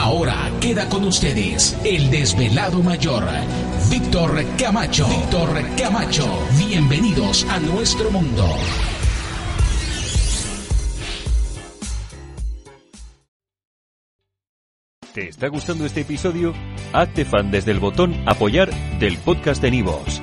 Ahora queda con ustedes el desvelado mayor, Víctor Camacho. Víctor Camacho. Bienvenidos a nuestro mundo. ¿Te está gustando este episodio? Hazte fan desde el botón Apoyar del podcast de Nivos.